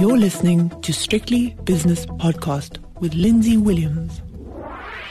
You're listening to Strictly Business Podcast with Lindsay Williams.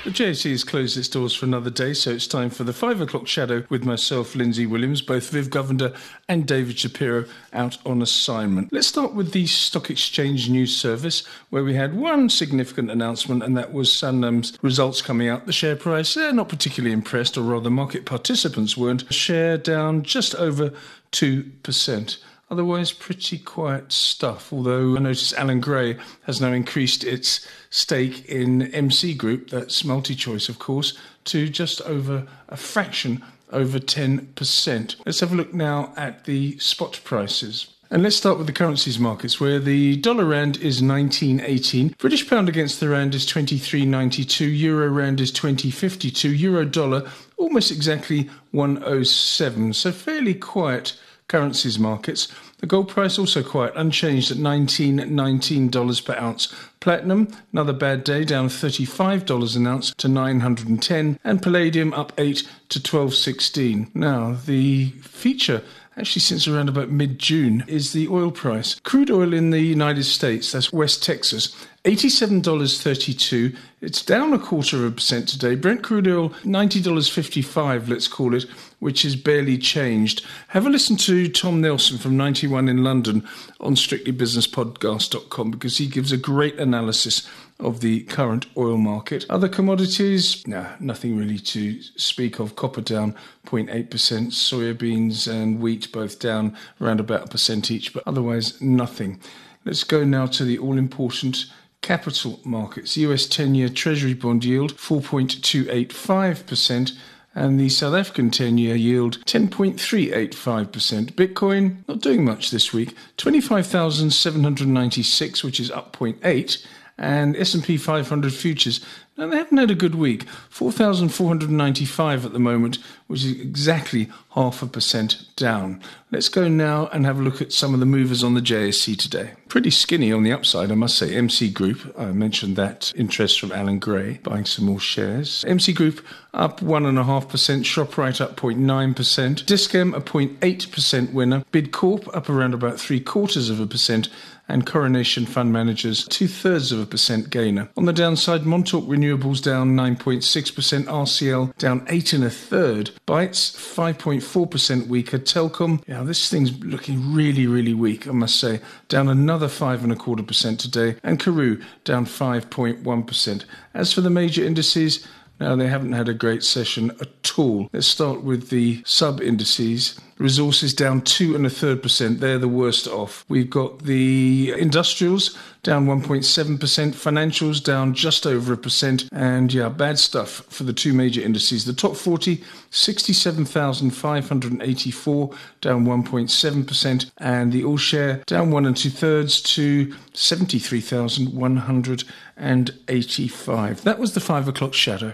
The JSE has closed its doors for another day, so it's time for the five o'clock shadow with myself, Lindsay Williams, both Viv Govender and David Shapiro out on assignment. Let's start with the Stock Exchange News Service, where we had one significant announcement, and that was Sanlam's results coming out. The share price, they're not particularly impressed, or rather, market participants weren't. Share down just over 2%. Otherwise, pretty quiet stuff. Although I notice Allan Gray has now increased its stake in MC Group, that's MultiChoice, of course, to just over a fraction over 10%. Let's have a look now at the spot prices. And let's start with the currencies markets, where the dollar rand is 1918, British pound against the rand is 23.92, euro rand is 20.52, euro dollar almost exactly 107. So fairly quiet currencies markets. The gold price also quite unchanged at $19.19 per ounce. Platinum, another bad day, down $35 an ounce to 910 and palladium up 8 to 1216. Now, the feature actually since around about mid June, is the oil price. Crude oil in the United States, that's West Texas, $87.32. It's down a quarter of a percent today. Brent crude oil, $90.55, let's call it, which is barely changed. Have a listen to Tom Nelson from 91 in London on strictlybusinesspodcast.com because he gives a great analysis of the current oil market. Other commodities, no, nothing really to speak of. Copper down 0.8%, soybeans and wheat both down around about a percent each, but otherwise nothing. Let's go now to the all important capital markets. US 10 year Treasury bond yield 4.285% and the South African 10 year yield 10.385%. Bitcoin not doing much this week, 25,796 which is up 0.8 and S&P 500 futures. Now they haven't had a good week. 4,495 at the moment, which is exactly half a percent down. Let's go now and have a look at some of the movers on the JSE today. Pretty skinny on the upside, I must say. MC Group, I mentioned that interest from Allan Gray, buying some more shares. MC Group up 1.5%, Shoprite up 0.9%, Dis-Chem a 0.8% winner, Bidcorp up around about three quarters of a percent, and Coronation Fund Managers two thirds of a percent gainer. On the downside, Montauk Renewables down 9.6%, RCL down eight and a third, Bytes 5.4% weaker, Telkom, yeah, this thing's looking really, really weak, I must say, down another five and a quarter percent today, and Karoo down 5.1%. As for the major indices, now, they haven't had a great session at all. Let's start with the sub indices. Resources down two and a third percent. They're the worst off. We've got the industrials down 1.7%, financials down just over a percent, and yeah, bad stuff for the two major indices. The top 40, 67,584, down 1.7%, and the all share down one and two thirds to 73,185. That was the five o'clock shadow.